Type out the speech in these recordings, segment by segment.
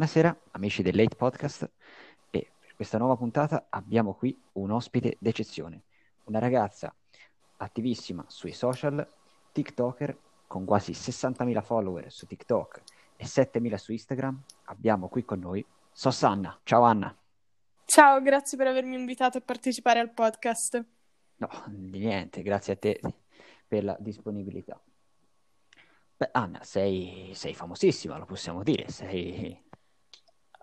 Buonasera amici del Late Podcast e per questa nuova puntata abbiamo qui un ospite d'eccezione, una ragazza attivissima sui social, TikToker con quasi 60.000 follower su TikTok e 7.000 su Instagram. Abbiamo qui con noi Sossanna. Ciao Anna. Ciao, grazie per avermi invitato a partecipare al podcast. No, di niente, grazie a te per la disponibilità. Beh, Anna, sei, sei famosissima, lo possiamo dire, sei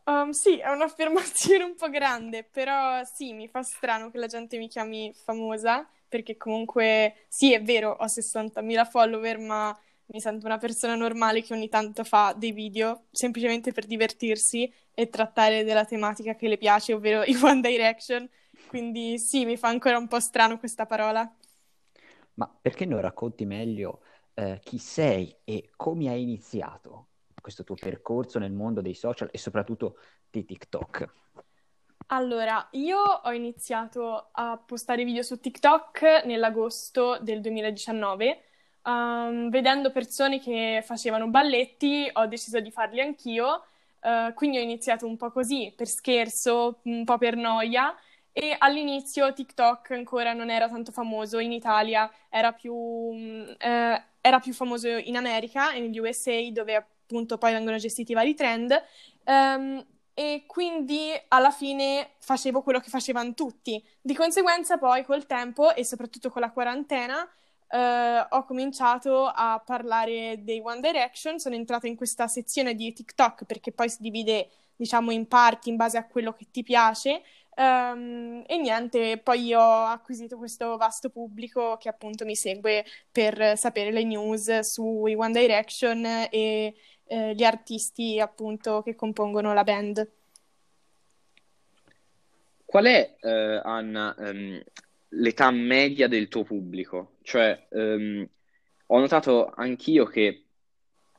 Um, sì, è un'affermazione un po' grande, però sì, mi fa strano che la gente mi chiami famosa, perché comunque sì, è vero, ho 60.000 follower, ma mi sento una persona normale che ogni tanto fa dei video semplicemente per divertirsi e trattare della tematica che le piace, ovvero i One Direction. Quindi sì, mi fa ancora un po' strano questa parola. Ma perché non racconti meglio eh, chi sei e come hai iniziato? Questo tuo percorso nel mondo dei social e soprattutto di TikTok? Allora, io ho iniziato a postare video su TikTok nell'agosto del 2019. Um, vedendo persone che facevano balletti, ho deciso di farli anch'io. Uh, quindi ho iniziato un po' così, per scherzo, un po' per noia. E all'inizio TikTok ancora non era tanto famoso in Italia, era più, uh, era più famoso in America e negli USA, dove appunto poi vengono gestiti i vari trend. Um, e quindi alla fine facevo quello che facevano tutti. Di conseguenza poi col tempo e soprattutto con la quarantena Uh, ho cominciato a parlare dei One Direction, sono entrata in questa sezione di TikTok perché poi si divide, diciamo, in parti in base a quello che ti piace. Um, e niente, poi ho acquisito questo vasto pubblico che appunto mi segue per sapere le news sui One Direction e eh, gli artisti appunto che compongono la band. Qual è, eh, Anna, um, l'età media del tuo pubblico? Cioè, um, ho notato anch'io che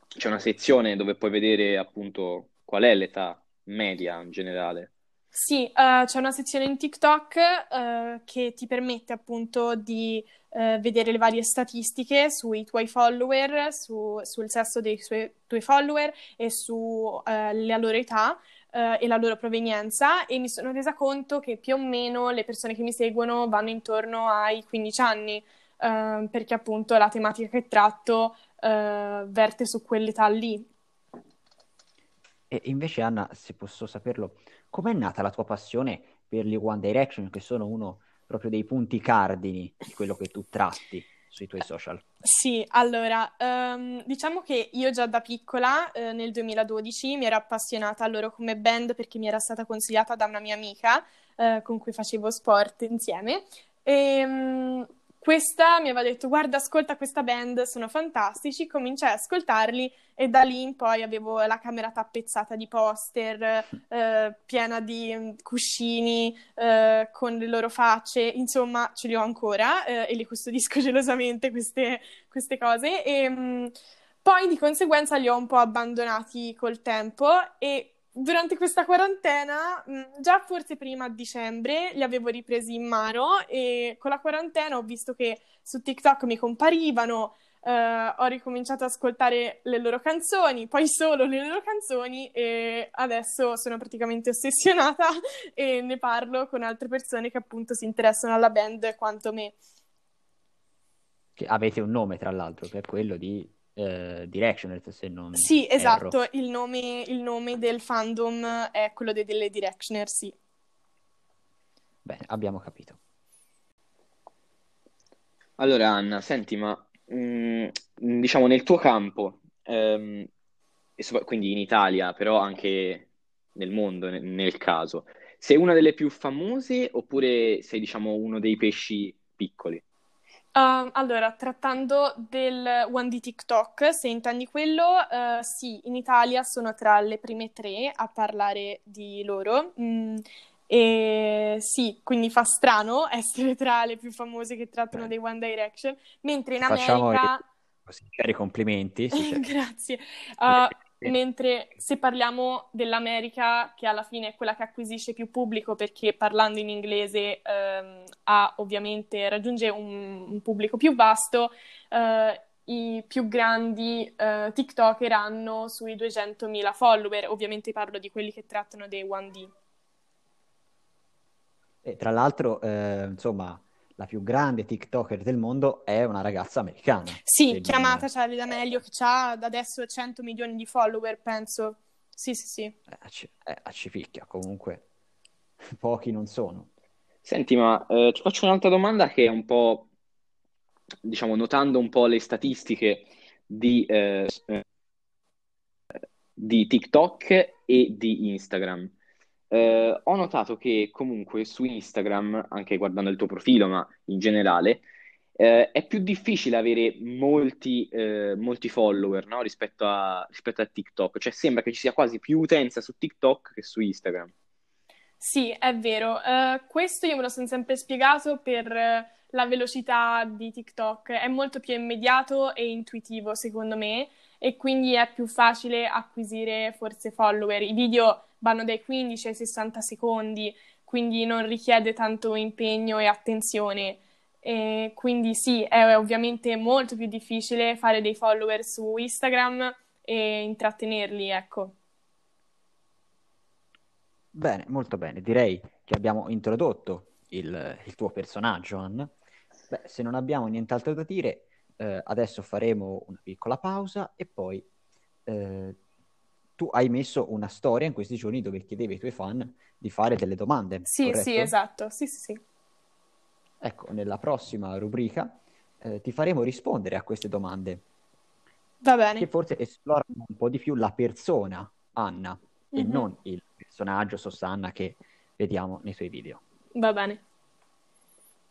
c'è una sezione dove puoi vedere appunto qual è l'età media in generale. Sì, uh, c'è una sezione in TikTok uh, che ti permette appunto di uh, vedere le varie statistiche sui tuoi follower, su, sul sesso dei suoi, tuoi follower e sulla loro età e la loro provenienza e mi sono resa conto che più o meno le persone che mi seguono vanno intorno ai 15 anni perché appunto la tematica che tratto verte su quell'età lì. E invece Anna, se posso saperlo, com'è nata la tua passione per gli One Direction, che sono uno proprio dei punti cardini di quello che tu tratti sui tuoi social? Sì, allora, um, diciamo che io già da piccola, eh, nel 2012, mi ero appassionata a loro come band perché mi era stata consigliata da una mia amica eh, con cui facevo sport insieme. E, um, questa mi aveva detto guarda ascolta questa band sono fantastici cominciai ad ascoltarli. E da lì in poi avevo la camera tappezzata di poster eh, piena di mm, cuscini eh, con le loro facce. Insomma ce li ho ancora eh, e li custodisco gelosamente queste, queste cose. E mh, mm, poi di conseguenza li ho un po' abbandonati col tempo e durante questa quarantena, mm, già forse prima a dicembre, li avevo ripresi in mano e con la quarantena ho visto che su TikTok mi comparivano, eh, ho ricominciato ad ascoltare le loro canzoni, poi solo le loro canzoni e adesso sono praticamente ossessionata e ne parlo con altre persone che appunto si interessano alla band quanto me. Che avete un nome tra l'altro, che è quello di eh, Directioners, se non Sì, esatto, il nome, il nome, del fandom è quello de- delle Directioners, sì. Bene, abbiamo capito. Allora, Anna, senti, ma mh, mm, diciamo nel tuo campo, ehm, so- quindi in Italia, però anche nel mondo, nel, nel caso, sei una delle più famose oppure sei, diciamo, uno dei pesci piccoli? Uh, allora, trattando del One di TikTok, se intendi quello, uh, sì, in Italia sono tra le prime tre a parlare di loro. Mm, e sì, quindi fa strano essere tra le più famose che trattano Beh. dei One Direction, mentre in Facciamo America... Facciamo i complimenti. Sì, Grazie. Uh, Mentre se parliamo dell'America, che alla fine è quella che acquisisce più pubblico perché parlando in inglese ehm, ha ovviamente raggiunge un, un, pubblico più vasto, eh, i più grandi uh, TikToker hanno sui 200.000 follower. Ovviamente parlo di quelli che trattano dei 1D. E tra l'altro, eh, insomma, la più grande TikToker del mondo è una ragazza americana. Sì, chiamata. Charlie D'Amelio, che ha adesso 100 milioni di follower, penso. Sì, sì, sì. Eh, a, c- eh, a cipicchia, comunque pochi non sono. Senti, ma eh, ti faccio un'altra domanda che è un po', diciamo, notando un po' le statistiche di, eh, di TikTok e di Instagram. Eh, ho notato che comunque su Instagram, anche guardando il tuo profilo, ma in generale, eh, è più difficile avere molti, eh, molti follower, no? rispetto a, rispetto a TikTok. Cioè sembra che ci sia quasi più utenza su TikTok che su Instagram. Sì, è vero. Uh, questo io me lo sono sempre spiegato per la velocità di TikTok. È molto più immediato e intuitivo, secondo me, e quindi è più facile acquisire forse follower. I video vanno dai 15 ai 60 secondi, quindi non richiede tanto impegno e attenzione. E quindi sì, è ovviamente molto più difficile fare dei follower su Instagram e intrattenerli, ecco. Bene, molto bene. Direi che abbiamo introdotto il, il tuo personaggio, Anna. Beh, se non abbiamo nient'altro da dire, eh, adesso faremo una piccola pausa e poi eh, tu hai messo una storia in questi giorni dove chiedevi ai tuoi fan di fare delle domande. Sì, corretto? sì, esatto. Sì, sì, sì. Ecco, nella prossima rubrica eh, ti faremo rispondere a queste domande. Va bene. Che forse esplorano un po' di più la persona Anna mm-hmm. e mhm. non il personaggio Sosanna che vediamo nei suoi video. Va bene.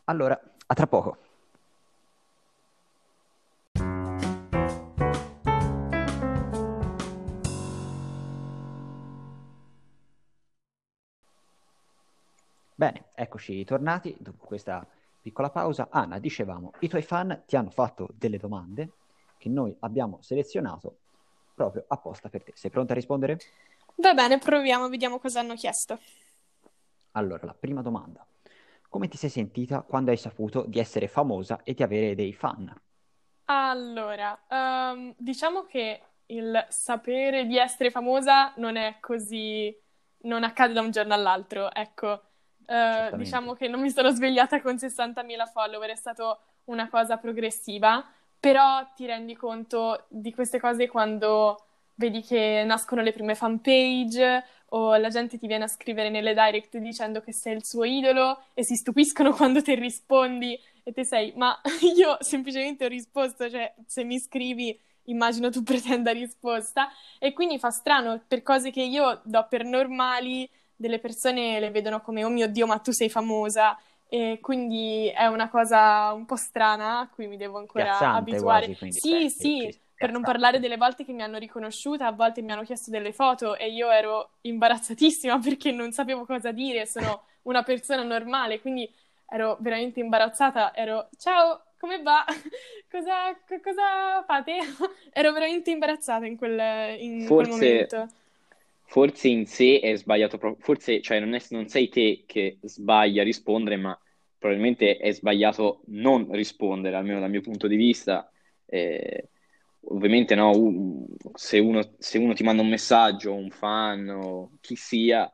Allora, a tra poco. Eccoci tornati dopo questa piccola pausa. Anna, dicevamo, i tuoi fan ti hanno fatto delle domande che noi abbiamo selezionato proprio apposta per te. Sei pronta a rispondere? Va bene, proviamo, vediamo cosa hanno chiesto. Allora, la prima domanda. Come ti sei sentita quando hai saputo di essere famosa e di avere dei fan? Allora, um, diciamo che il sapere di essere famosa non è così... non accade da un giorno all'altro, ecco. Uh, diciamo che non mi sono svegliata con 60.000 follower, è stata una cosa progressiva, però ti rendi conto di queste cose quando vedi che nascono le prime fanpage o la gente ti viene a scrivere nelle direct dicendo che sei il suo idolo e si stupiscono quando ti rispondi e te sei, ma io semplicemente ho risposto, cioè se mi scrivi immagino tu pretenda risposta. E quindi fa strano per cose che io do per normali, delle persone le vedono come oh mio Dio, ma tu sei famosa e quindi è una cosa un po' strana a cui mi devo ancora Piazzante abituare. Quasi, sì, sì, per non parlare delle volte che mi hanno riconosciuta, a volte mi hanno chiesto delle foto e io ero imbarazzatissima perché non sapevo cosa dire, sono una persona normale, quindi ero veramente imbarazzata, ero ciao, come va? cosa, cosa fate? ero veramente imbarazzata in quel, in forse, quel momento. Forse in sé è sbagliato, forse cioè, non, è, non sei te che sbaglia a rispondere, ma probabilmente è sbagliato non rispondere, almeno dal mio punto di vista. Eh, ovviamente no, se uno, se uno ti manda un messaggio, un fan o chi sia,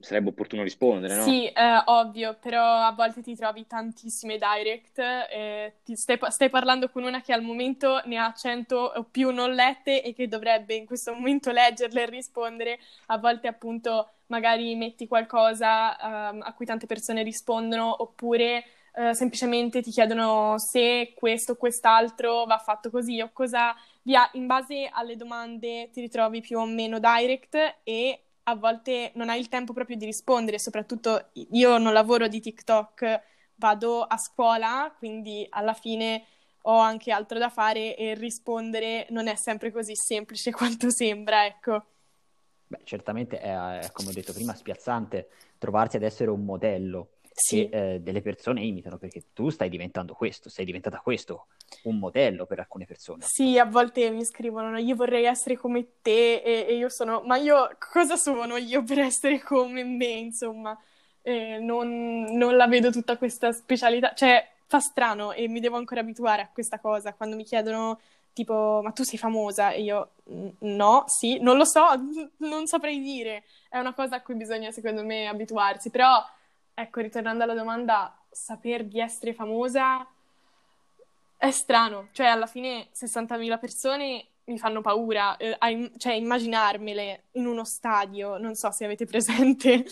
sarebbe opportuno rispondere, no? Sì, eh, ovvio, però a volte ti trovi tantissime direct, eh, stai, stai, parlando con una che al momento ne ha 100 o più non lette e che dovrebbe in questo momento leggerle e rispondere, a volte appunto magari metti qualcosa um, a cui tante persone rispondono oppure uh, semplicemente ti chiedono se questo o quest'altro va fatto così o cosa, via, in base alle domande ti ritrovi più o meno direct e a volte non hai il tempo proprio di rispondere, soprattutto io non lavoro di TikTok, vado a scuola, quindi alla fine ho anche altro da fare e rispondere non è sempre così semplice quanto sembra, ecco. Beh, certamente è, come ho detto prima, spiazzante trovarsi ad essere un modello sì. che eh, delle persone imitano, perché tu stai diventando questo, sei diventata questo, un modello per alcune persone. Sì, a volte mi scrivono, io vorrei essere come te, e, e io sono, ma io cosa sono io per essere come me, insomma? Eh, non, non, la vedo tutta questa specialità, cioè fa strano e mi devo ancora abituare a questa cosa. Quando mi chiedono tipo, ma tu sei famosa? E io, no, sì, non lo so, non saprei dire. È una cosa a cui bisogna, secondo me, abituarsi. Però, ecco, ritornando alla domanda, saper di essere famosa è strano. Cioè, alla fine 60.000 persone mi fanno paura. Eh, a, cioè, immaginarmele in uno stadio, non so se avete presente.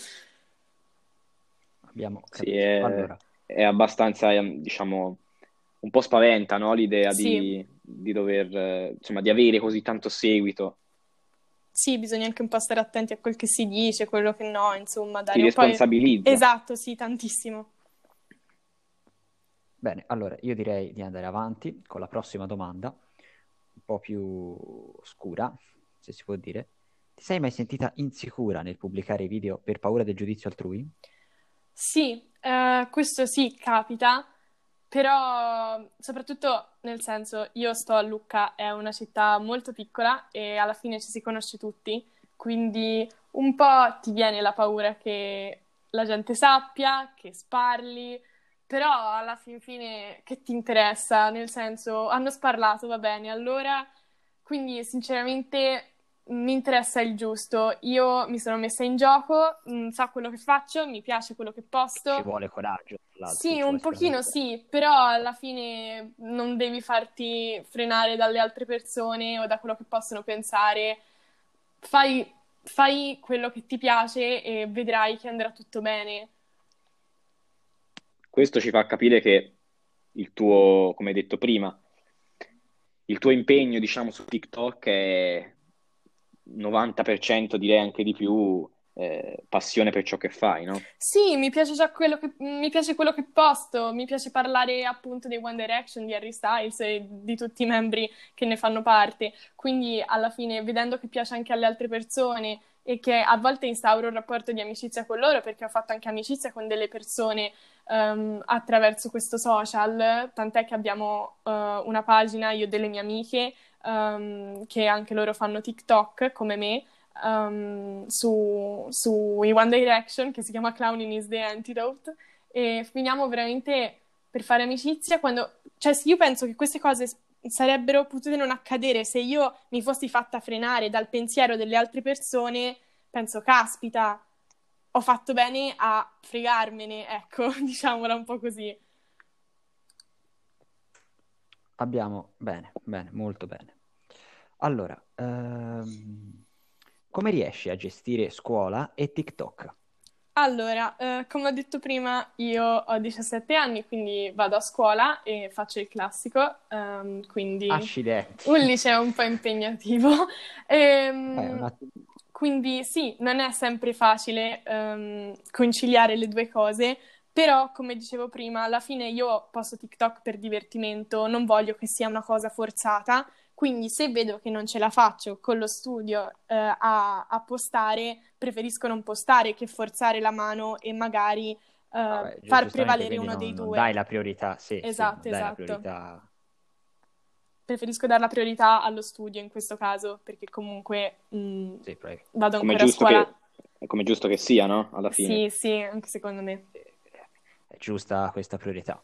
Abbiamo capito. Sì, è, allora. è abbastanza, diciamo, un po' spaventa, no? L'idea sì. di, di dover, insomma, di avere così tanto seguito. Sì, bisogna anche un po' stare attenti a quel che si dice, quello che no, insomma, dare Ti responsabilizza. Esatto, sì, tantissimo. Bene, allora io direi di andare avanti con la prossima domanda, un po' più scura, se si può dire. Ti sei mai sentita insicura nel pubblicare video per paura del giudizio altrui? Sì, eh, questo sì, capita, però soprattutto nel senso, io sto a Lucca, è una città molto piccola e alla fine ci si conosce tutti, quindi un po' ti viene la paura che la gente sappia, che sparli, però alla fin fine che ti interessa? Nel senso, hanno sparlato, va bene, allora, quindi sinceramente mi interessa il giusto. Io mi sono messa in gioco, mh, mm, so quello che faccio, mi piace quello che posto. Ci vuole coraggio. Sì, un pochino sì, però alla fine non devi farti frenare dalle altre persone o da quello che possono pensare. Fai, fai quello che ti piace e vedrai che andrà tutto bene. Questo ci fa capire che il tuo, come hai detto prima, il tuo impegno, diciamo, su TikTok è 90%, direi anche di più, eh, passione per ciò che fai, no? Sì, mi piace già quello che, mi piace quello che posto, mi piace parlare appunto dei One Direction, di Harry Styles e di tutti i membri che ne fanno parte. Quindi alla fine, vedendo che piace anche alle altre persone e che a volte instauro un rapporto di amicizia con loro, perché ho fatto anche amicizia con delle persone um, attraverso questo social, tant'è che abbiamo uh, una pagina, io delle mie amiche, um, che anche loro fanno TikTok come me, um, su, su One Direction, che si chiama Clowning is the Antidote, e finiamo veramente per fare amicizia quando... Cioè, io penso che queste cose sarebbero potute non accadere se io mi fossi fatta frenare dal pensiero delle altre persone, penso, caspita, ho fatto bene a fregarmene, ecco, diciamola un po' così. Abbiamo, bene, bene, molto bene. Allora, ehm, come riesci a gestire scuola e TikTok? Allora, eh, come ho detto prima, io ho 17 anni, quindi vado a scuola e faccio il classico, um, quindi Accidenti. un liceo un po' impegnativo. E, ehm, eh, un attimo quindi sì, non è sempre facile um, conciliare le due cose, però come dicevo prima, alla fine io posto TikTok per divertimento, non voglio che sia una cosa forzata, quindi se vedo che non ce la faccio con lo studio eh, a, a, postare, preferisco non postare che forzare la mano e magari eh, Vabbè, far prevalere uno non, dei non due. Dai la priorità, sì. Esatto, sì, esatto. Priorità preferisco dare la priorità allo studio in questo caso, perché comunque mh, mm, sì, vado come ancora a scuola. Che, come giusto che sia, no? Alla fine. Sì, sì, anche secondo me. È giusta questa priorità.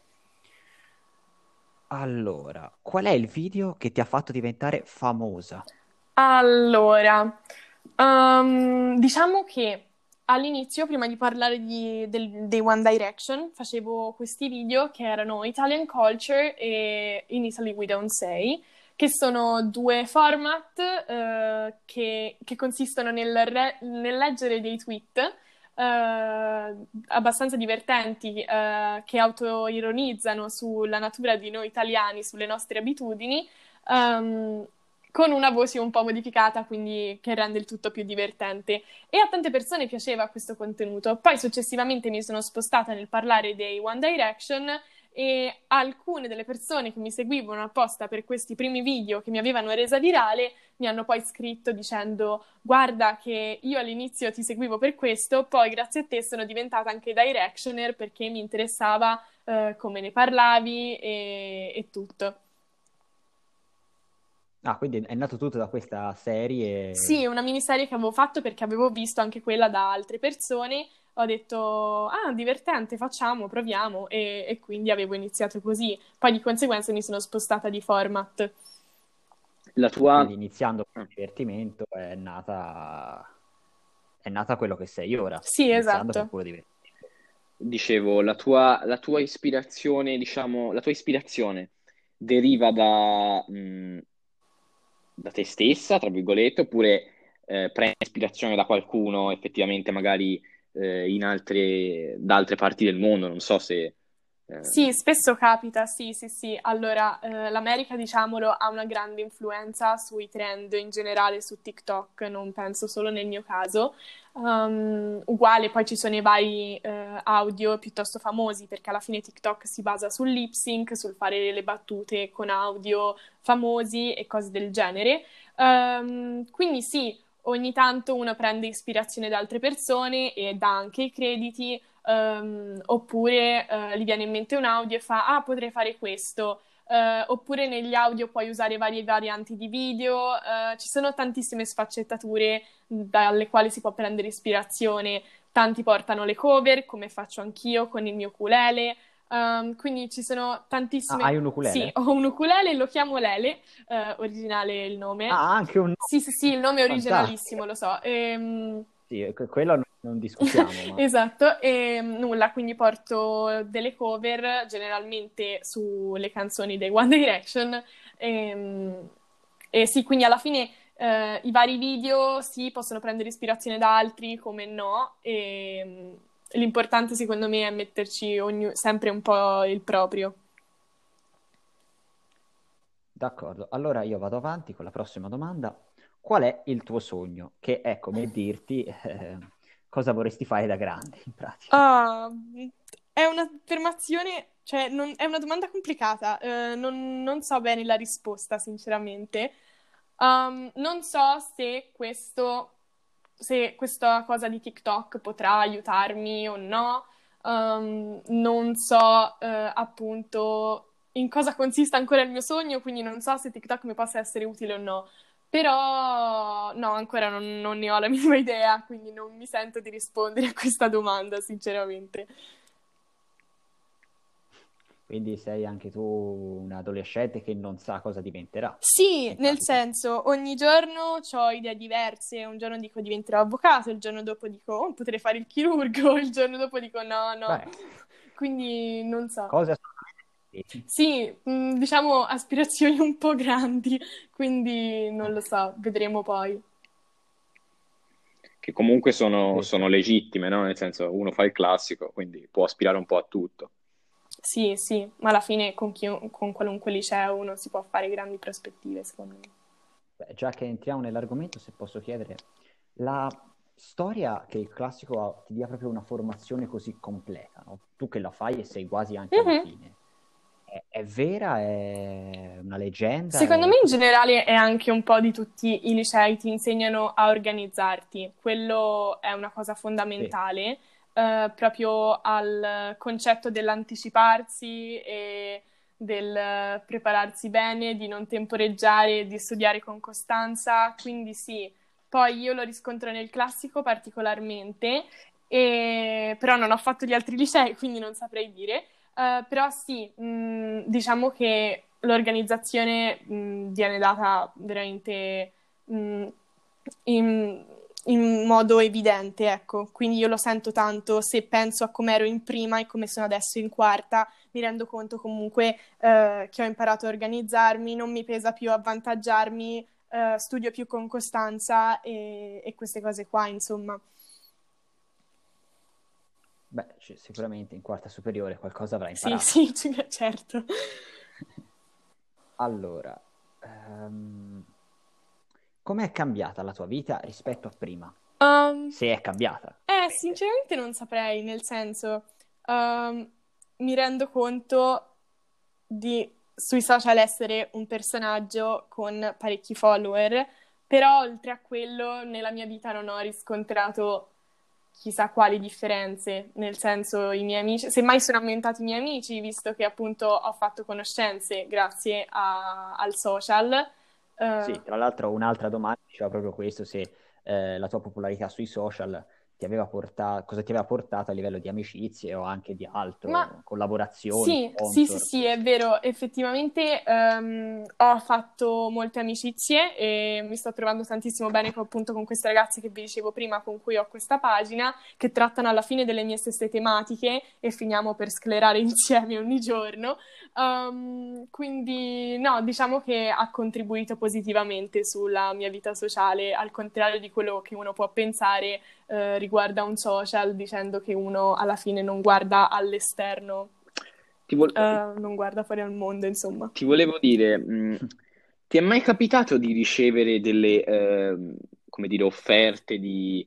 Allora, qual è il video che ti ha fatto diventare famosa? Allora, um, diciamo che all'inizio, prima di parlare di, del, dei One Direction, facevo questi video che erano Italian Culture e In Italy We Don't Say, che sono due format eh, che, che, consistono nel, re, nel, leggere dei tweet eh, abbastanza divertenti eh, che autoironizzano sulla natura di noi italiani, sulle nostre abitudini. Um, con una voce un po' modificata, quindi che rende il tutto più divertente. E a tante persone piaceva questo contenuto. Poi successivamente mi sono spostata nel parlare dei One Direction e alcune delle persone che mi seguivano apposta per questi primi video che mi avevano resa virale mi hanno poi scritto dicendo guarda che io all'inizio ti seguivo per questo, poi grazie a te sono diventata anche directioner perché mi interessava eh, come ne parlavi e, e tutto. Ah, quindi è nato tutto da questa serie? Sì, una miniserie che avevo fatto perché avevo visto anche quella da altre persone, ho detto, ah, divertente, facciamo, proviamo, e, e quindi avevo iniziato così. Poi di conseguenza mi sono spostata di format. La tua... Quindi iniziando con il divertimento è nata... è nata quello che sei ora. Sì, esatto. Dicevo, la tua, la tua ispirazione, diciamo, la tua ispirazione deriva da, mh, da te stessa, tra virgolette, oppure eh, prendi ispirazione da qualcuno effettivamente magari eh, in altre, da altre parti del mondo, non so se... eh, Sì, spesso capita, sì, sì, sì. Allora, eh, l'America, diciamolo, ha una grande influenza sui trend in generale su TikTok, non penso solo nel mio caso. Um, uguale, poi ci sono i vari eh, audio piuttosto famosi, perché alla fine TikTok si basa sul lip sync, sul fare le battute con audio famosi e cose del genere. Um, quindi sì, ogni tanto uno prende ispirazione da altre persone e dà anche i crediti, um, oppure uh, gli viene in mente un audio e fa, ah, potrei fare questo. Uh, oppure negli audio puoi usare varie varianti di video, uh, ci sono tantissime sfaccettature dalle quali si può prendere ispirazione. Tanti portano le cover, come faccio anch'io con il mio ukulele. Um, quindi ci sono tantissime. Ah, hai un ukulele? Sì, ho un ukulele, lo chiamo Lele, uh, originale il nome. Ah, anche un... Sì, sì, sì, il nome è Fantastico. originalissimo, lo so. Ehm, Sì, que- quello non, discutiamo, ma... Esatto, e nulla, quindi porto delle cover generalmente sulle canzoni dei One Direction. ehm, E, sì, quindi alla fine eh, i vari video sì, possono prendere ispirazione da altri, come no. E, mm, l'importante secondo me è metterci ognu- sempre un po' il proprio. D'accordo, allora io vado avanti con la prossima domanda. Qual è il tuo sogno? Che è come dirti eh, cosa vorresti fare da grande, in pratica. Ah, è un'affermazione, cioè non- è una domanda complicata, eh, non, non so bene la risposta, sinceramente. Um, non so se questo, se questa cosa di TikTok potrà aiutarmi o no. Um, non so, eh, appunto, in cosa consiste ancora il mio sogno, quindi non so se TikTok mi possa essere utile o no. Però no, ancora non, non ne ho la minima idea, quindi non mi sento di rispondere a questa domanda, sinceramente. Quindi sei anche tu un adolescente che non sa cosa diventerà. Sì, nel senso, ogni giorno ho idee diverse. Un giorno dico diventerò avvocato, il giorno dopo dico oh, potrei fare il chirurgo, il giorno dopo dico no, no. Beh, Quindi non so. cose assolutamente. Sì, mh, diciamo aspirazioni un po' grandi, quindi non lo so, vedremo poi. che comunque sono, sono legittime, no? Nel senso, uno fa il classico, quindi può aspirare un po' a tutto. Sì, sì, ma alla fine con, chi- con qualunque liceo uno si può fare grandi prospettive, secondo me. Beh, già che entriamo nell'argomento, se posso chiedere, la storia che il classico ha- ti dia proprio una formazione così completa, no? Tu che la fai e sei quasi anche alla Mhm. fine. È, vera? È una leggenda? Secondo È- me in generale è anche un po' di tutti i licei ti insegnano a organizzarti, quello è una cosa fondamentale, eh, proprio al concetto dell'anticiparsi e del prepararsi bene, di non temporeggiare, di studiare con costanza, quindi sì, poi io lo riscontro nel classico particolarmente, e- però non ho fatto gli altri licei, quindi non saprei dire. Eh, però sì, mh, diciamo che l'organizzazione mh, viene data veramente mh, in, in modo evidente, ecco. Quindi io lo sento tanto se penso a come ero in prima e come sono adesso in quarta, mi rendo conto comunque eh, che ho imparato a organizzarmi, non mi pesa più avvantaggiarmi, eh, studio più con costanza e, e queste cose qua, insomma. Beh, c- sicuramente in quarta superiore qualcosa avrai Sì, imparato. sì, certo. Allora, ehm, com'è cambiata la tua vita rispetto a prima? Um, Se è cambiata. Eh, sinceramente non saprei, nel senso, ehm, mi rendo conto di sui social essere un personaggio con parecchi follower, però oltre a quello nella mia vita non ho riscontrato chissà quali differenze, nel senso i miei amici, semmai sono aumentati i miei amici, visto che appunto ho fatto conoscenze grazie a- al social. Eh, Sì, tra l'altro un'altra domanda diceva proprio questo, se eh, la tua popolarità sui social ti aveva portato, cosa ti aveva portato a livello di amicizie o anche di altro, Ma collaborazioni, sì, sì, sì, sì, è vero, effettivamente ehm, ho fatto molte amicizie e mi sto trovando tantissimo bene co- appunto con queste ragazze che vi dicevo prima, con cui ho questa pagina, che trattano alla fine delle mie stesse tematiche e finiamo per sclerare insieme ogni giorno. Um, quindi no, diciamo che ha contribuito positivamente sulla mia vita sociale, al contrario di quello che uno può pensare eh, riguarda un social, dicendo che uno alla fine non guarda all'esterno, Ti, vol- eh, non guarda fuori al mondo, insomma. ti volevo dire, mh, ti è mai capitato di ricevere delle, ehm, come dire, offerte di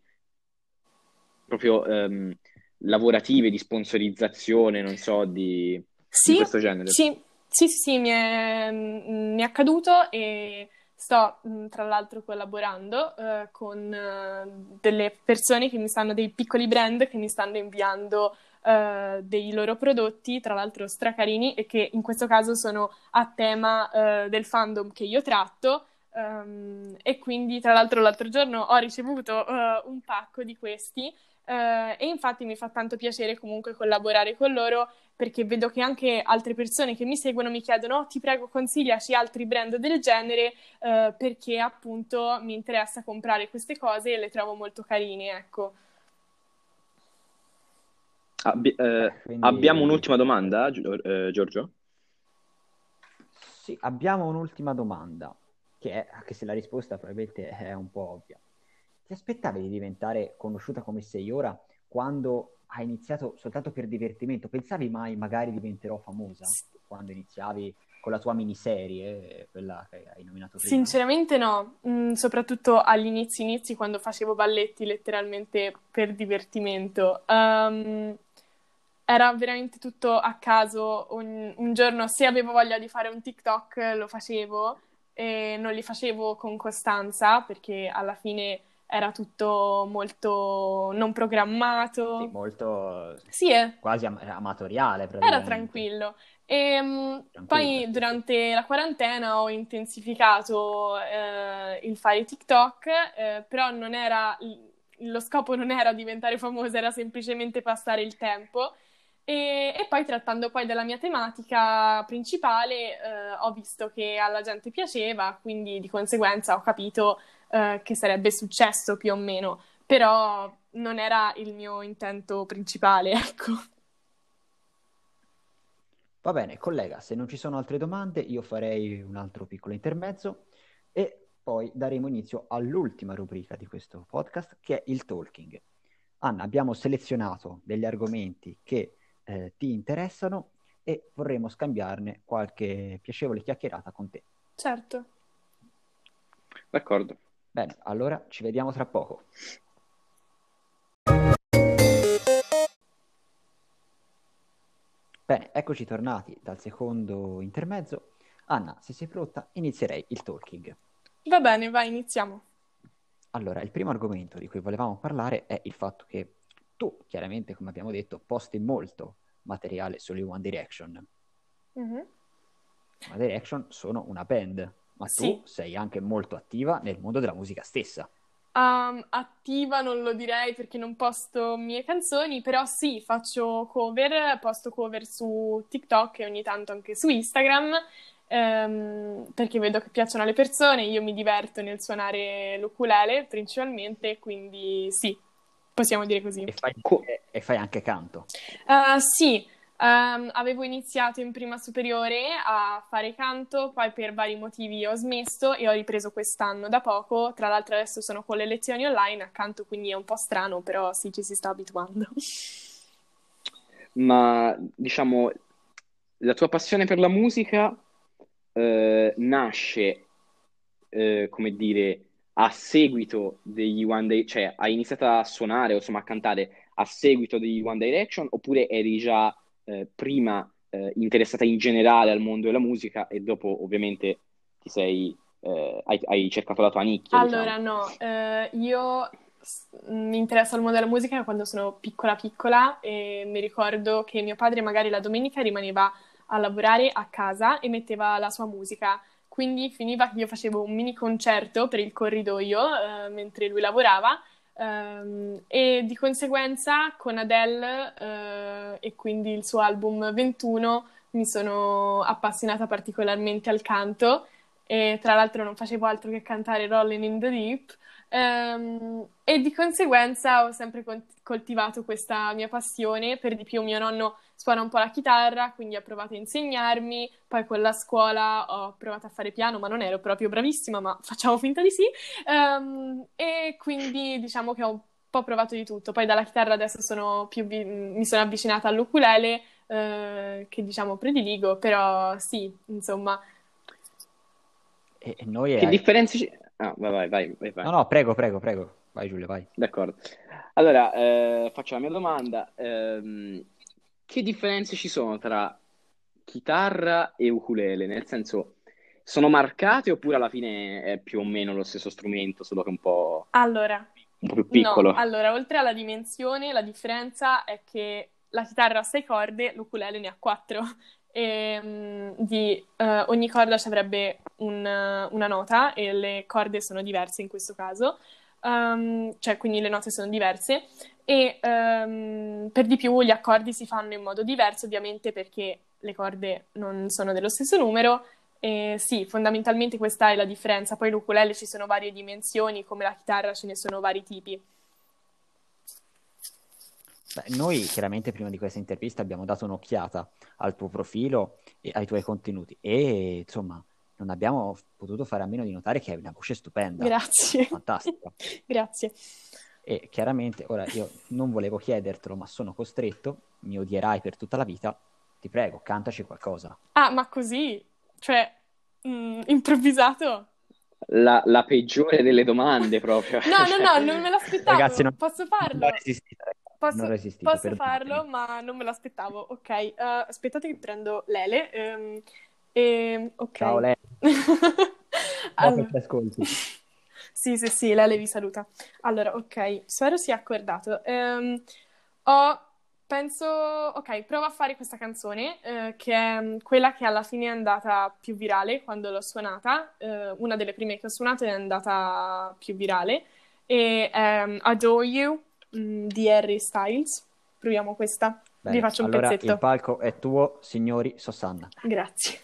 proprio ehm, lavorative, di sponsorizzazione, non so, di, di Sì, questo genere? sì, sì, sì, sì, mi è, mm, mi è accaduto e sto tra l'altro collaborando eh, con eh, delle persone che mi stanno, dei piccoli brand che mi stanno inviando eh, dei loro prodotti, tra l'altro stracarini, e che in questo caso sono a tema eh, del fandom che io tratto. ehm, e quindi, tra l'altro, l'altro giorno ho ricevuto eh, un pacco di questi. eh, e infatti mi fa tanto piacere comunque collaborare con loro perché vedo che anche altre persone che mi seguono mi chiedono: "Oh, ti prego, consigliaci altri brand del genere, eh, perché appunto mi interessa comprare queste cose e le trovo molto carine, ecco. Abbi- eh, quindi- abbiamo un'ultima domanda, eh, Giorgio? Sì, abbiamo un'ultima domanda, che è, anche se la risposta probabilmente è un po' ovvia. Ti aspettavi di diventare conosciuta come sei ora quando hai iniziato soltanto per divertimento? Pensavi mai magari diventerò famosa quando iniziavi con la tua miniserie, quella che hai nominato prima? Sinceramente no, Mm, soprattutto agli inizi quando facevo balletti letteralmente per divertimento. Ehm, era veramente tutto a caso, un, un giorno se avevo voglia di fare un TikTok lo facevo e non li facevo con costanza perché alla fine era tutto molto non Sì, programmato. molto Sì, eh. quasi am- amatoriale Era tranquillo. E, mh, Tranquillo, poi sì, durante la quarantena ho intensificato eh, il fare TikTok, eh, però non era, lo scopo non era diventare famosa, era semplicemente passare il tempo. E, e poi trattando poi della mia tematica principale, eh, ho visto che alla gente piaceva, quindi di conseguenza ho capito eh, che sarebbe successo più o meno, però non era il mio intento principale, ecco. Va bene, collega, se non ci sono altre domande, io farei un altro piccolo intermezzo e poi daremo inizio all'ultima rubrica di questo podcast, che è il talking. Anna, abbiamo selezionato degli argomenti che eh, ti interessano e vorremmo scambiarne qualche piacevole chiacchierata con te. Certo. D'accordo. Bene, allora ci vediamo tra poco. Bene, eccoci tornati dal secondo intermezzo. Anna, se sei pronta, inizierei il talking. Va bene, vai, iniziamo. Allora, il primo argomento di cui volevamo parlare è il fatto che tu, chiaramente, come abbiamo detto, posti molto materiale sulle One Direction. Mhm. One Direction sono una band, ma Sì. tu sei anche molto attiva nel mondo della musica stessa. Um, attiva non lo direi perché non posto mie canzoni, però sì, faccio cover, posto cover su TikTok e ogni tanto anche su Instagram, ehm, perché vedo che piacciono alle persone, io mi diverto nel suonare l'ukulele principalmente, quindi sì, possiamo dire così. E fai, e fai anche canto. Uh, sì, ehm, avevo iniziato in prima superiore a fare canto, poi per vari motivi ho smesso e ho ripreso quest'anno da poco. Tra l'altro adesso sono con le lezioni online a canto, quindi è un po' strano, però sì, ci si sta abituando. Ma diciamo, la tua passione per la musica eh, nasce, eh, come dire, a seguito degli One Day, cioè hai iniziato a suonare insomma a cantare a seguito degli One Direction oppure eri già eh, prima eh, interessata in generale al mondo della musica e dopo ovviamente ti sei, eh, hai, hai cercato la tua nicchia, Allora, diciamo. no, eh, io mi interesso al mondo della musica quando sono piccola piccola e mi ricordo che mio padre magari la domenica rimaneva a lavorare a casa e metteva la sua musica. Quindi finiva che io facevo un mini concerto per il corridoio eh, mentre lui lavorava Um, e di conseguenza con Adele uh, e quindi il suo album 21 mi sono appassionata particolarmente al canto. E tra l'altro non facevo altro che cantare Rolling in the Deep um, e di conseguenza ho sempre coltivato questa mia passione, per di più. Mio nonno suona un po' la chitarra, quindi ha provato a insegnarmi, poi con la scuola ho provato a fare piano, ma non ero proprio bravissima, ma facciamo finta di sì, um, e quindi diciamo che ho un po' provato di tutto, poi dalla chitarra adesso sono più vi- mi sono avvicinata all'ukulele, eh, che diciamo prediligo, però sì, insomma. E noi che differenze ci... Ah, vai, vai, vai, vai. No, no, prego, prego, prego. Vai Giulio, vai. D'accordo. Allora, eh, faccio la mia domanda. Eh, che differenze ci sono tra chitarra e ukulele? Nel senso, sono marcate oppure alla fine è più o meno lo stesso strumento, solo che un po', allora, un po più piccolo? No, allora, oltre alla dimensione, la differenza è che la chitarra ha sei corde, l'ukulele ne ha quattro. E, um, di, uh, ogni corda ci avrebbe un, una nota e le corde sono diverse in questo caso, um, cioè quindi le note sono diverse e um, per di più gli accordi si fanno in modo diverso, ovviamente perché le corde non sono dello stesso numero. E sì, fondamentalmente questa è la differenza. Poi l'ukulele ci sono varie dimensioni, come la chitarra ce ne sono vari tipi. Beh, noi chiaramente prima di questa intervista abbiamo dato un'occhiata al tuo profilo e ai tuoi contenuti e insomma non abbiamo potuto fare a meno di notare che hai una voce stupenda. Grazie. Fantastica. Grazie. E chiaramente, ora io non volevo chiedertelo, ma sono costretto, mi odierai per tutta la vita, ti prego, cantaci qualcosa. Ah, ma così? Cioè, mh, mm, improvvisato? La, la, peggiore delle domande proprio. No, no, no, non me l'aspettavo. Ragazzi, non, posso farlo? Non posso, non resistite, posso farlo, ma non me l'aspettavo. Ok, uh, aspettate che prendo Lele. Um, e, okay. Ciao Lele. allora... ti ascolti. Sì, sì, sì, Lele vi saluta. Allora, ok, spero sia accordato. Um, ho, penso, ok, provo a fare questa canzone, uh, che è mm, quella che alla fine è andata più virale quando l'ho suonata. Uh, una delle prime che ho suonato è andata più virale. E um, Adore You um, di Harry Styles. Proviamo questa. Bene, vi faccio un allora pezzetto. Il palco è tuo, signori Sossanna. Grazie.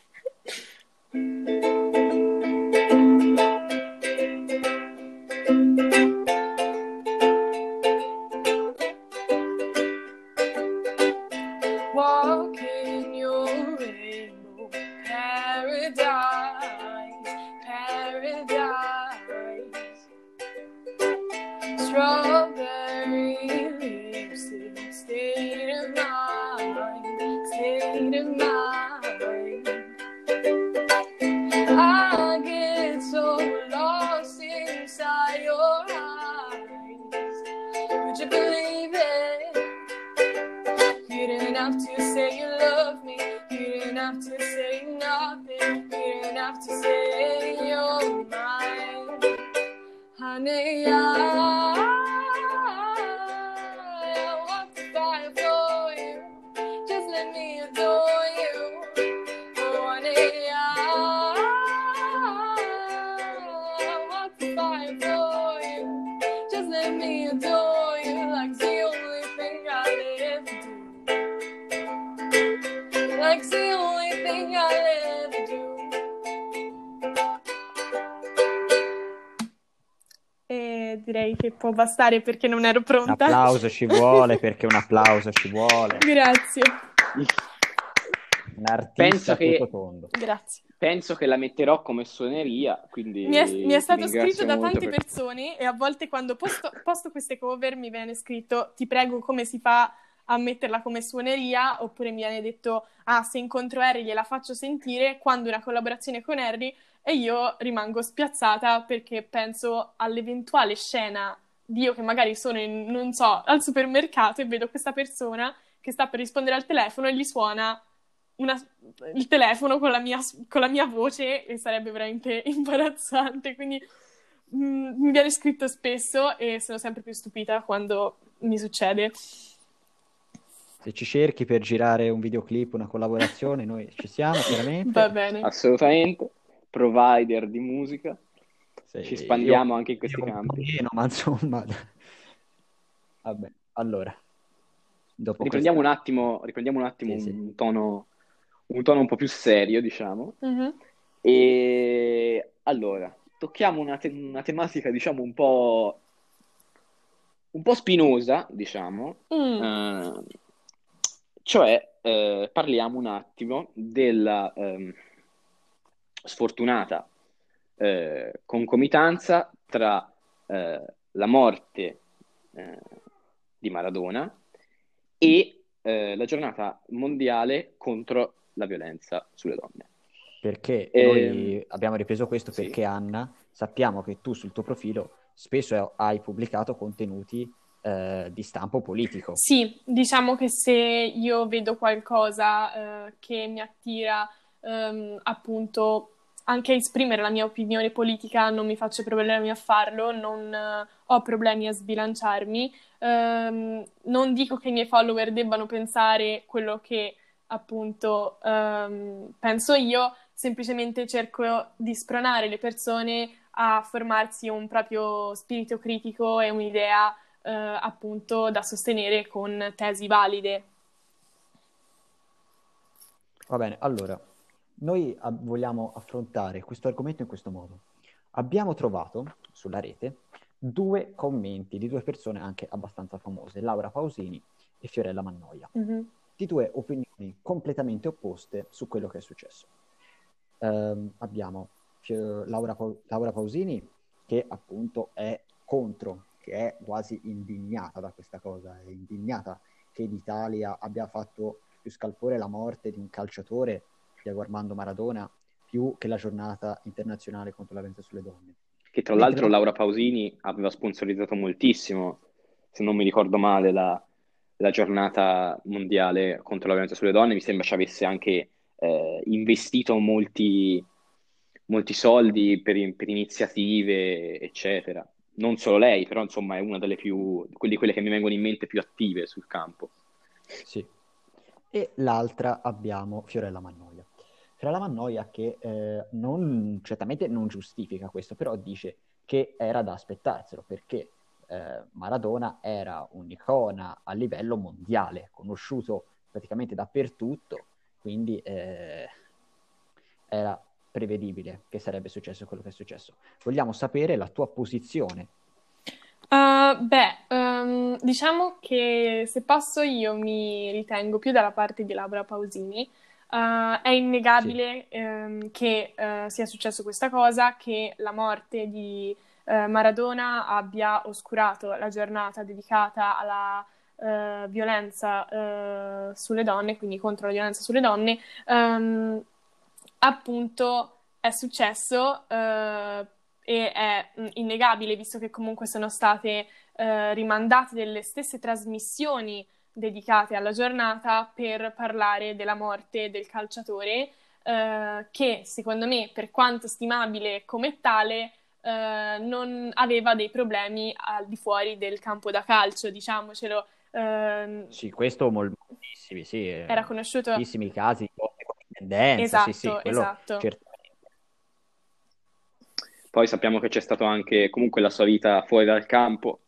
Può bastare perché non ero pronta. Un applauso ci vuole perché un applauso ci vuole. Grazie. Un artista penso che... tondo. Grazie. Penso che la metterò come suoneria, quindi mi è, mi è stato scritto da tante per... persone e a volte quando posto, posto queste cover mi viene scritto ti prego come si fa a metterla come suoneria, oppure mi viene detto, ah, se incontro Harry gliela faccio sentire, quando una collaborazione con Harry, e io rimango spiazzata perché penso all'eventuale scena di io che magari sono, in, non so, al supermercato e vedo questa persona che sta per rispondere al telefono e gli suona una, il telefono con la, mia, con la, mia, voce e sarebbe veramente imbarazzante. Quindi mh, mm, mi viene scritto spesso e sono sempre più stupita quando mi succede. Se ci cerchi per girare un videoclip, una collaborazione, noi ci siamo, chiaramente. Va bene. Assolutamente provider di musica. Sì, ci spandiamo io, anche in questi campi. Meno, ma insomma, Vabbè, allora. Dopo Riprendiamo un questa... attimo, riprendiamo un, attimo Sì, sì. un tono, un tono un po' più serio, diciamo. Mhm. E allora, tocchiamo una, te- una tematica, diciamo, un po', un po' spinosa, diciamo, Mm. Eh, cioè eh, parliamo un attimo della ehm, sfortunata eh, concomitanza tra eh, la morte eh, di Maradona e eh, la giornata mondiale contro la violenza sulle donne. Perché Ehm, noi abbiamo ripreso questo sì. perché Anna, sappiamo che tu sul tuo profilo spesso hai pubblicato contenuti eh, di stampo politico. Sì, diciamo che se io vedo qualcosa eh, che mi attira ehm, appunto anche esprimere la mia opinione politica, non mi faccio problemi a farlo, non eh, ho problemi a sbilanciarmi. Ehm, non dico che i miei follower debbano pensare quello che appunto ehm, penso io, semplicemente cerco di spronare le persone a formarsi un proprio spirito critico e un'idea eh, appunto da sostenere con tesi valide. Va bene, allora, noi vogliamo affrontare questo argomento in questo modo. Abbiamo trovato sulla rete due commenti di due persone anche abbastanza famose, Laura Pausini e Fiorella Mannoia, Mhm. di due opinioni completamente opposte su quello che è successo. Ehm, abbiamo Fio- Laura, Pau- Laura Pausini che appunto è contro, che è quasi indignata da questa cosa, è indignata che l'Italia abbia fatto più scalpore la morte di un calciatore, Diego Armando Maradona, più che la giornata internazionale contro la violenza sulle donne. Che tra Mentre l'altro la- Laura Pausini aveva sponsorizzato moltissimo, se non mi ricordo male, la, la giornata mondiale contro la violenza sulle donne. Mi sembra ci avesse anche eh, investito molti, molti soldi per, per iniziative, eccetera. Non solo lei, però insomma è una delle più, quelli- quelle che mi vengono in mente più attive sul campo. Sì. E l'altra abbiamo Fiorella Mannoia. Fiorella Mannoia che eh, non, certamente non giustifica questo, però dice che era da aspettarselo perché eh, Maradona era un'icona a livello mondiale, conosciuto praticamente dappertutto, quindi eh, era prevedibile che sarebbe successo quello che è successo. Vogliamo sapere la tua posizione. Uh, beh, ehm, diciamo che se posso io mi ritengo più dalla parte di Laura Pausini. Uh, è innegabile ehm, che eh, sia successo questa cosa, che la morte di eh, Maradona abbia oscurato la giornata dedicata alla eh, violenza eh, sulle donne, quindi contro la violenza sulle donne. Ehm, appunto è successo eh, e è mh, innegabile, visto che comunque sono state rimandate delle stesse trasmissioni dedicate alla giornata per parlare della morte del calciatore, eh, che secondo me, per quanto stimabile come tale, eh, non aveva dei problemi al di fuori del campo da calcio, diciamocelo. Ehm, Sì, questo mol- moltissimi, sì, eh, era conosciuto. moltissimi casi di lotte con tendenza, sì, sì, Esatto, esatto. certamente. Poi sappiamo che c'è stato anche comunque la sua vita fuori dal campo,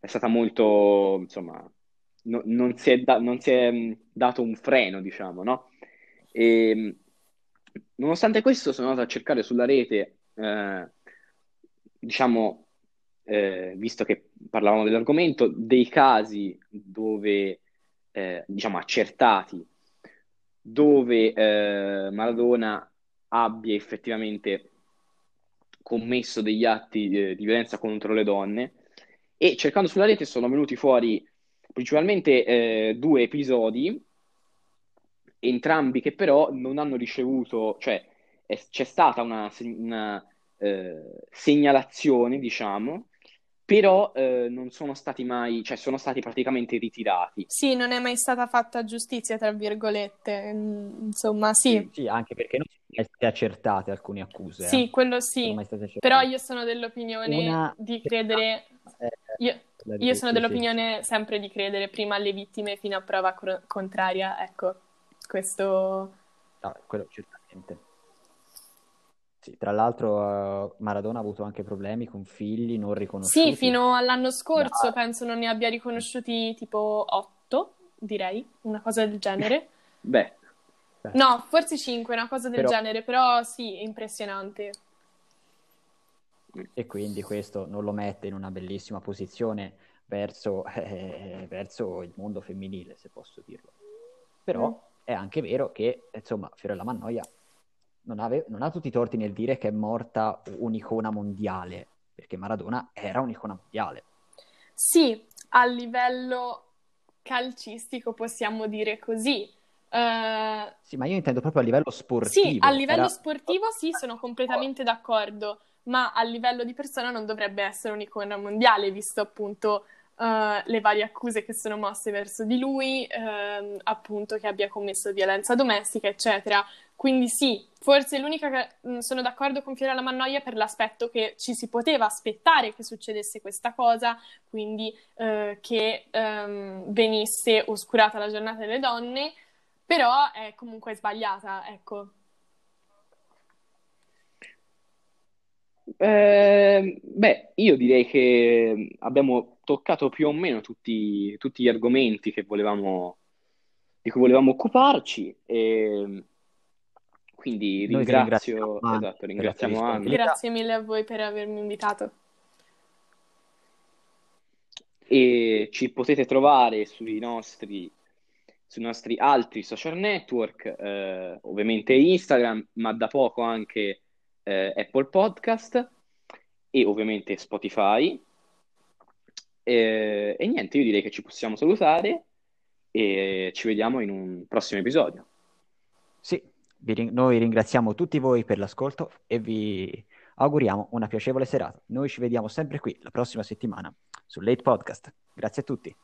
è stata molto, insomma, no- non si è, da- non si è, mh, dato un freno, diciamo, no? E, mh, nonostante questo sono andato a cercare sulla rete, eh, diciamo, eh, visto che parlavamo dell'argomento, dei casi dove, eh, diciamo, accertati, dove eh, Maradona abbia effettivamente commesso degli atti eh, di violenza contro le donne e cercando sulla rete sono venuti fuori principalmente eh, due episodi, entrambi che però non hanno ricevuto, cioè è- c'è stata una, una, eh, segnalazione, diciamo, però eh, non sono stati mai, cioè sono stati praticamente ritirati. Sì, non è mai stata fatta giustizia, tra virgolette. Mm, Insomma, sì, Sì, anche perché non sono mai state accertate alcune accuse, eh. sì, quello Non sì. Però io sono dell'opinione Una di credere, eh, io, io sono dell'opinione sempre di credere prima alle vittime fino a prova cor- contraria. Ecco, questo No, quello certamente. Sì, tra l'altro uh, Maradona ha avuto anche problemi con figli non riconosciuti. Sì, fino all'anno scorso da... penso non ne abbia riconosciuti tipo otto, direi, una cosa del genere. Beh. No, forse cinque, una cosa del Però... genere, però sì, è impressionante. E quindi questo non lo mette in una bellissima posizione verso, eh, verso il mondo femminile, se posso dirlo. Però mm. è anche vero che, insomma, Fiorella Mannoia non, ave- non ha tutti i torti nel dire che è morta un'icona mondiale, perché Maradona era un'icona mondiale. Sì, a livello calcistico possiamo dire così. Uh, sì, ma io intendo proprio a livello sportivo. Sì, a livello era... sportivo sì, sono completamente d'accordo, ma a livello di persona non dovrebbe essere un'icona mondiale, visto appunto uh, le varie accuse che sono mosse verso di lui, uh, appunto che abbia commesso violenza domestica, eccetera. Quindi sì, forse l'unica che sono d'accordo con Fiorella Mannoia per l'aspetto che ci si poteva aspettare che succedesse questa cosa, quindi uh, che um, venisse oscurata la giornata delle donne, però è comunque sbagliata, ecco. Eh, beh, io direi che abbiamo toccato più o meno tutti, tutti gli argomenti volevamo, di cui volevamo occuparci. E quindi ringrazio, esatto, ringraziamo Anna. Grazie mille a voi per avermi invitato. E ci potete trovare sui nostri, sui nostri altri social network, eh, ovviamente Instagram, ma da poco anche eh, Apple Podcast e ovviamente Spotify. E, e niente, io direi che ci possiamo salutare e ci vediamo in un prossimo episodio. Sì, noi ringraziamo tutti voi per l'ascolto e vi auguriamo una piacevole serata. Noi ci vediamo sempre qui la prossima settimana su Late Podcast. Grazie a tutti.